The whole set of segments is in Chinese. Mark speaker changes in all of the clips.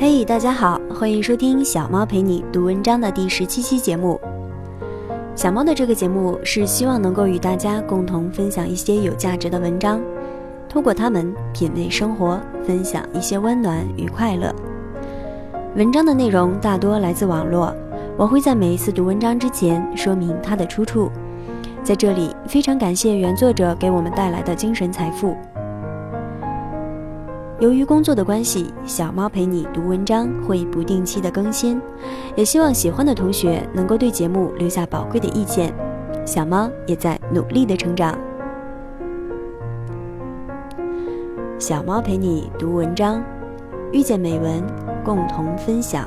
Speaker 1: 嘿，大家好，欢迎收听小猫陪你读文章的第十七期节目。小猫的这个节目是希望能够与大家共同分享一些有价值的文章，通过它们品味生活，分享一些温暖与快乐。文章的内容大多来自网络，我会在每一次读文章之前说明它的出处。在这里，非常感谢原作者给我们带来的精神财富。由于工作的关系，小猫陪你读文章会不定期的更新，也希望喜欢的同学能够对节目留下宝贵的意见。小猫也在努力的成长。小猫陪你读文章，遇见美文，共同分享。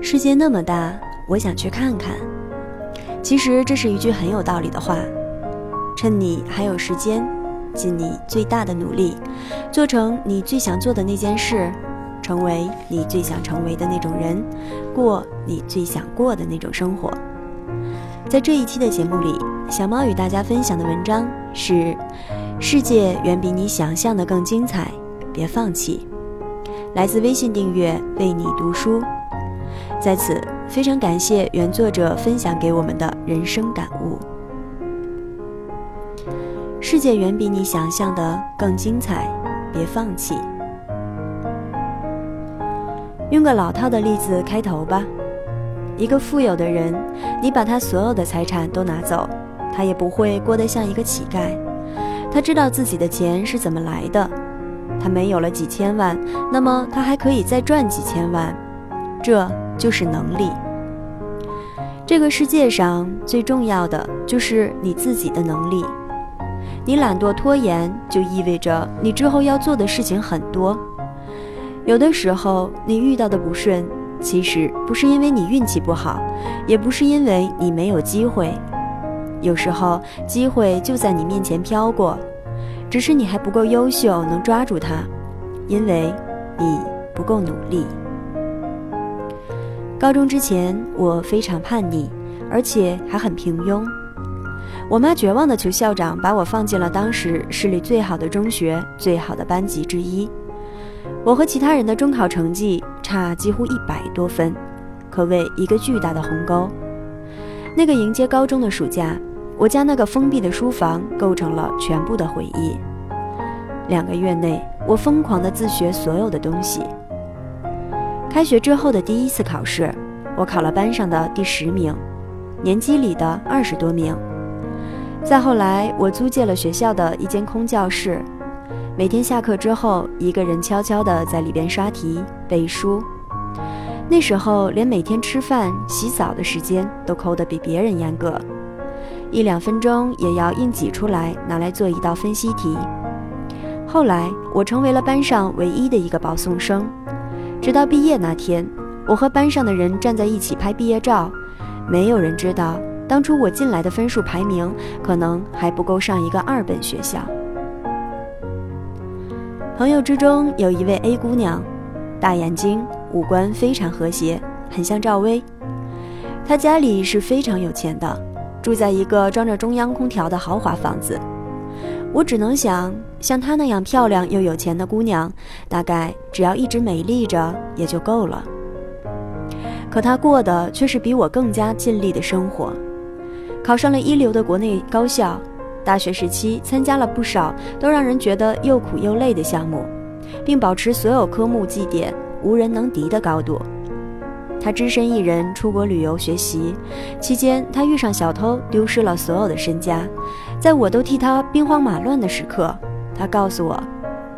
Speaker 1: 世界那么大，我想去看看。其实这是一句很有道理的话。趁你还有时间。尽你最大的努力，做成你最想做的那件事，成为你最想成为的那种人，过你最想过的那种生活。在这一期的节目里，小猫与大家分享的文章是《世界远比你想象的更精彩》，别放弃。来自微信订阅为你读书，在此非常感谢原作者分享给我们的人生感悟。世界远比你想象的更精彩，别放弃。用个老套的例子开头吧。一个富有的人，你把他所有的财产都拿走，他也不会过得像一个乞丐。他知道自己的钱是怎么来的。他没有了几千万，那么他还可以再赚几千万。这就是能力。这个世界上最重要的就是你自己的能力。你懒惰拖延，就意味着你之后要做的事情很多。有的时候，你遇到的不顺，其实不是因为你运气不好，也不是因为你没有机会。有时候，机会就在你面前飘过，只是你还不够优秀，能抓住它，因为你不够努力。高中之前，我非常叛逆，而且还很平庸。我妈绝望地求校长把我放进了当时市里最好的中学、最好的班级之一。我和其他人的中考成绩差几乎一百多分，可谓一个巨大的鸿沟。那个迎接高中的暑假，我家那个封闭的书房构成了全部的回忆。两个月内，我疯狂地自学所有的东西。开学之后的第一次考试，我考了班上的第十名，年级里的二十多名。再后来，我租借了学校的一间空教室，每天下课之后，一个人悄悄地在里边刷题背书。那时候，连每天吃饭、洗澡的时间都抠得比别人严格，一两分钟也要硬挤出来拿来做一道分析题。后来，我成为了班上唯一的一个保送生，直到毕业那天，我和班上的人站在一起拍毕业照，没有人知道。当初我进来的分数排名可能还不够上一个二本学校。朋友之中有一位 A 姑娘，大眼睛，五官非常和谐，很像赵薇。她家里是非常有钱的，住在一个装着中央空调的豪华房子。我只能想，像她那样漂亮又有钱的姑娘，大概只要一直美丽着也就够了。可她过的却是比我更加尽力的生活。考上了一流的国内高校，大学时期参加了不少都让人觉得又苦又累的项目，并保持所有科目绩点无人能敌的高度。他只身一人出国旅游学习，期间他遇上小偷，丢失了所有的身家。在我都替他兵荒马乱的时刻，他告诉我：“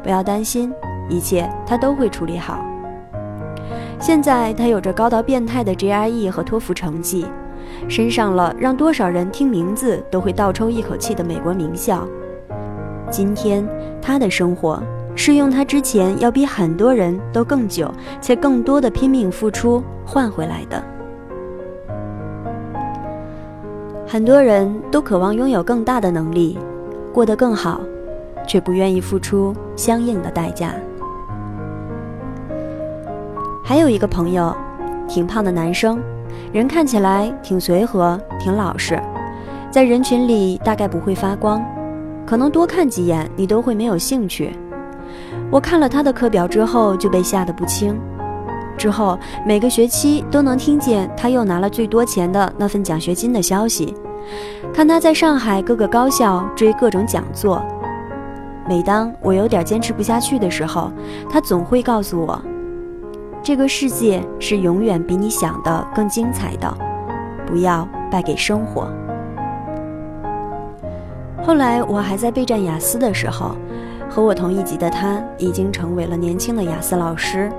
Speaker 1: 不要担心，一切他都会处理好。”现在他有着高到变态的 GRE 和托福成绩。升上了让多少人听名字都会倒抽一口气的美国名校。今天他的生活是用他之前要比很多人都更久且更多的拼命付出换回来的。很多人都渴望拥有更大的能力，过得更好，却不愿意付出相应的代价。还有一个朋友，挺胖的男生。人看起来挺随和，挺老实，在人群里大概不会发光，可能多看几眼你都会没有兴趣。我看了他的课表之后就被吓得不轻。之后每个学期都能听见他又拿了最多钱的那份奖学金的消息，看他在上海各个高校追各种讲座。每当我有点坚持不下去的时候，他总会告诉我：“这个世界是永远比你想的更精彩的，不要败给生活。”后来我还在备战雅思的时候，和我同一级的他已经成为了年轻的雅思老师，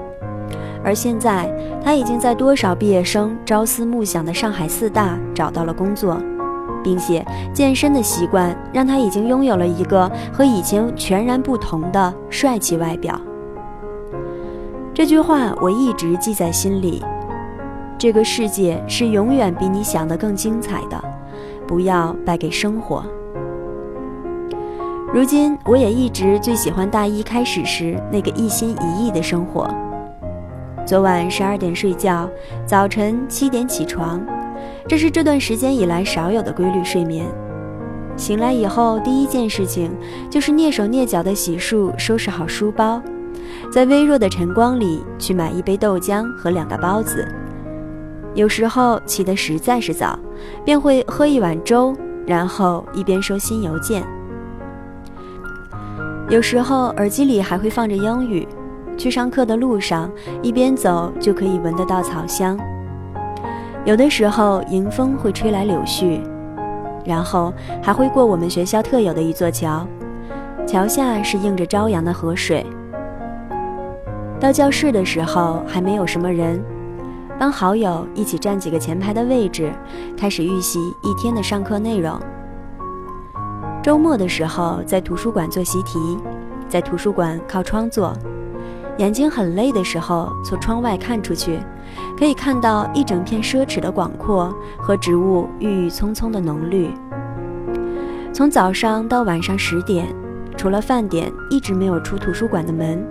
Speaker 1: 而现在他已经在多少毕业生朝思暮想的上海四大找到了工作。并且健身的习惯让他已经拥有了一个和以前全然不同的帅气外表。这句话我一直记在心里。这个世界是永远比你想的更精彩的，不要败给生活。如今我也一直最喜欢大一开始时那个一心一意的生活。昨晚十二点睡觉，早晨七点起床。这是这段时间以来少有的规律睡眠。醒来以后，第一件事情就是蹑手蹑脚的洗漱、收拾好书包，在微弱的晨光里去买一杯豆浆和两个包子。有时候起得实在是早，便会喝一碗粥，然后一边收新邮件。有时候耳机里还会放着英语，去上课的路上一边走就可以闻得到草香。有的时候，迎风会吹来柳絮，然后还会过我们学校特有的一座桥，桥下是映着朝阳的河水。到教室的时候还没有什么人，帮好友一起占几个前排的位置，开始预习一天的上课内容。周末的时候，在图书馆做习题，在图书馆靠窗坐。眼睛很累的时候，从窗外看出去，可以看到一整片奢侈的广阔和植物郁郁葱葱的浓绿。从早上到晚上十点，除了饭点，一直没有出图书馆的门。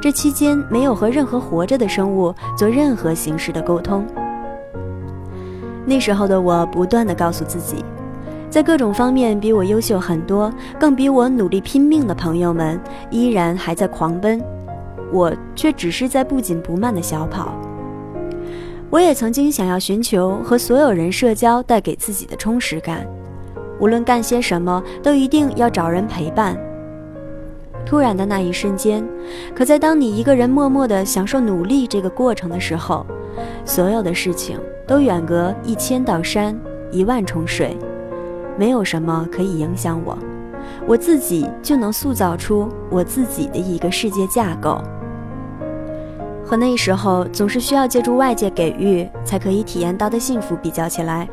Speaker 1: 这期间没有和任何活着的生物做任何形式的沟通。那时候的我，不断地告诉自己，在各种方面比我优秀很多，更比我努力拼命的朋友们，依然还在狂奔。我却只是在不紧不慢的小跑。我也曾经想要寻求和所有人社交带给自己的充实感，无论干些什么，都一定要找人陪伴。突然的那一瞬间，可在当你一个人默默地享受努力这个过程的时候，所有的事情都远隔一千道山，一万重水，没有什么可以影响我，我自己就能塑造出我自己的一个世界架构。和那时候总是需要借助外界给予才可以体验到的幸福比较起来，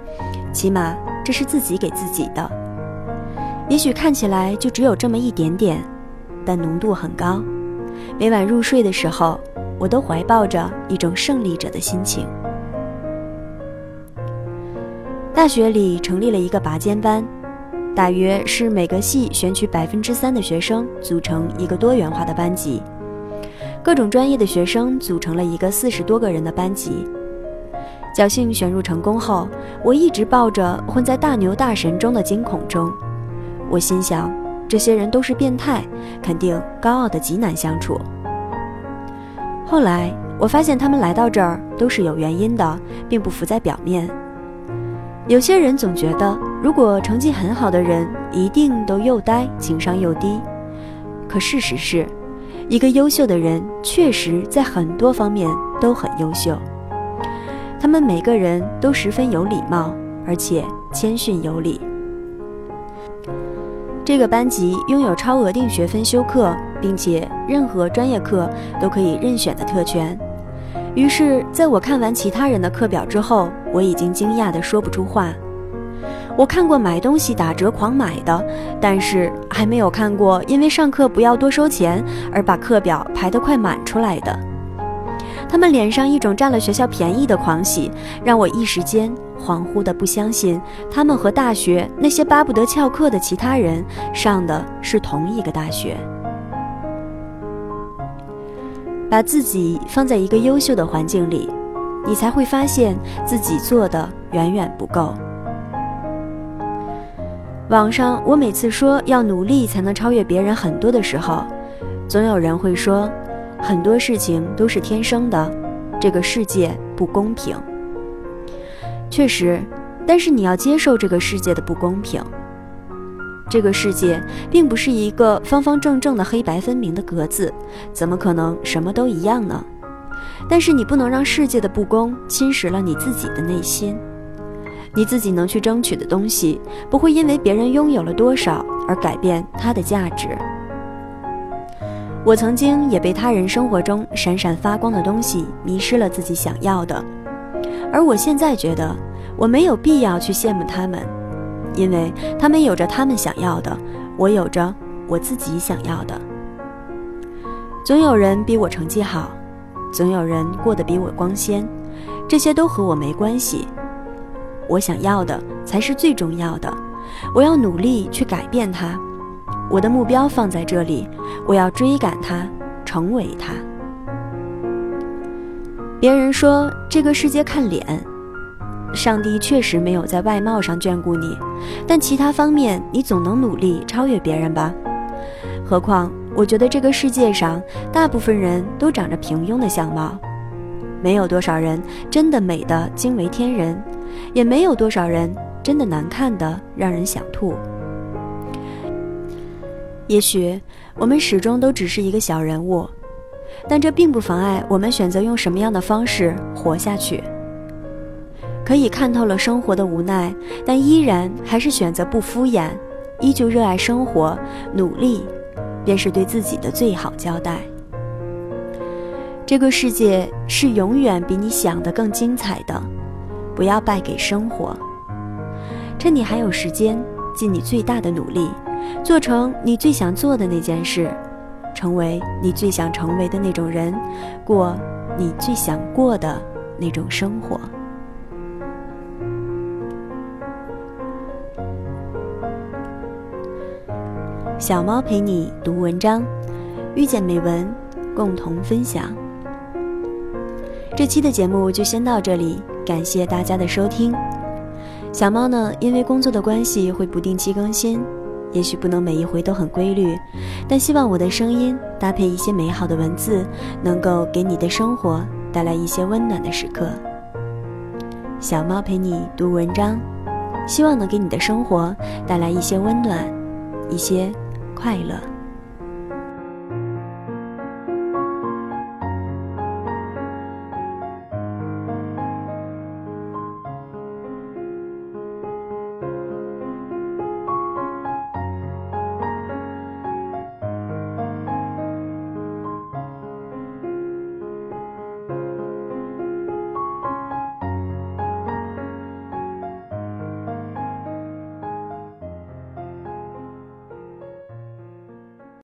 Speaker 1: 起码这是自己给自己的。也许看起来就只有这么一点点，但浓度很高。每晚入睡的时候，我都怀抱着一种胜利者的心情。大学里成立了一个拔尖班，大约是每个系选取百分之三的学生组成一个多元化的班级。各种专业的学生组成了一个四十多个人的班级。侥幸选入成功后，我一直抱着混在大牛大神中的惊恐中。我心想，这些人都是变态，肯定高傲的极难相处。后来我发现，他们来到这儿都是有原因的，并不浮在表面。有些人总觉得，如果成绩很好的人一定都又呆，情商又低。可事实是。一个优秀的人，确实在很多方面都很优秀。他们每个人都十分有礼貌，而且谦逊有礼。这个班级拥有超额定学分修课，并且任何专业课都可以任选的特权。于是，在我看完其他人的课表之后，我已经惊讶的说不出话。我看过买东西打折狂买的，但是还没有看过因为上课不要多收钱而把课表排得快满出来的。他们脸上一种占了学校便宜的狂喜，让我一时间恍惚的不相信他们和大学那些巴不得翘课的其他人上的是同一个大学。把自己放在一个优秀的环境里，你才会发现自己做的远远不够。网上，我每次说要努力才能超越别人很多的时候，总有人会说，很多事情都是天生的，这个世界不公平。确实，但是你要接受这个世界的不公平。这个世界并不是一个方方正正的黑白分明的格子，怎么可能什么都一样呢？但是你不能让世界的不公侵蚀了你自己的内心。你自己能去争取的东西，不会因为别人拥有了多少而改变它的价值。我曾经也被他人生活中闪闪发光的东西迷失了自己想要的，而我现在觉得我没有必要去羡慕他们，因为他们有着他们想要的，我有着我自己想要的。总有人比我成绩好，总有人过得比我光鲜，这些都和我没关系。我想要的才是最重要的，我要努力去改变它。我的目标放在这里，我要追赶它，成为它。别人说这个世界看脸，上帝确实没有在外貌上眷顾你，但其他方面你总能努力超越别人吧。何况我觉得这个世界上大部分人都长着平庸的相貌，没有多少人真的美得惊为天人。也没有多少人真的难看的让人想吐。也许我们始终都只是一个小人物，但这并不妨碍我们选择用什么样的方式活下去。可以看透了生活的无奈，但依然还是选择不敷衍，依旧热爱生活，努力，便是对自己的最好交代。这个世界是永远比你想的更精彩的。不要败给生活。趁你还有时间，尽你最大的努力，做成你最想做的那件事，成为你最想成为的那种人，过你最想过的那种生活。小猫陪你读文章，遇见美文，共同分享。这期的节目就先到这里。感谢大家的收听。小猫呢，因为工作的关系会不定期更新，也许不能每一回都很规律，但希望我的声音搭配一些美好的文字，能够给你的生活带来一些温暖的时刻。小猫陪你读文章，希望能给你的生活带来一些温暖，一些快乐。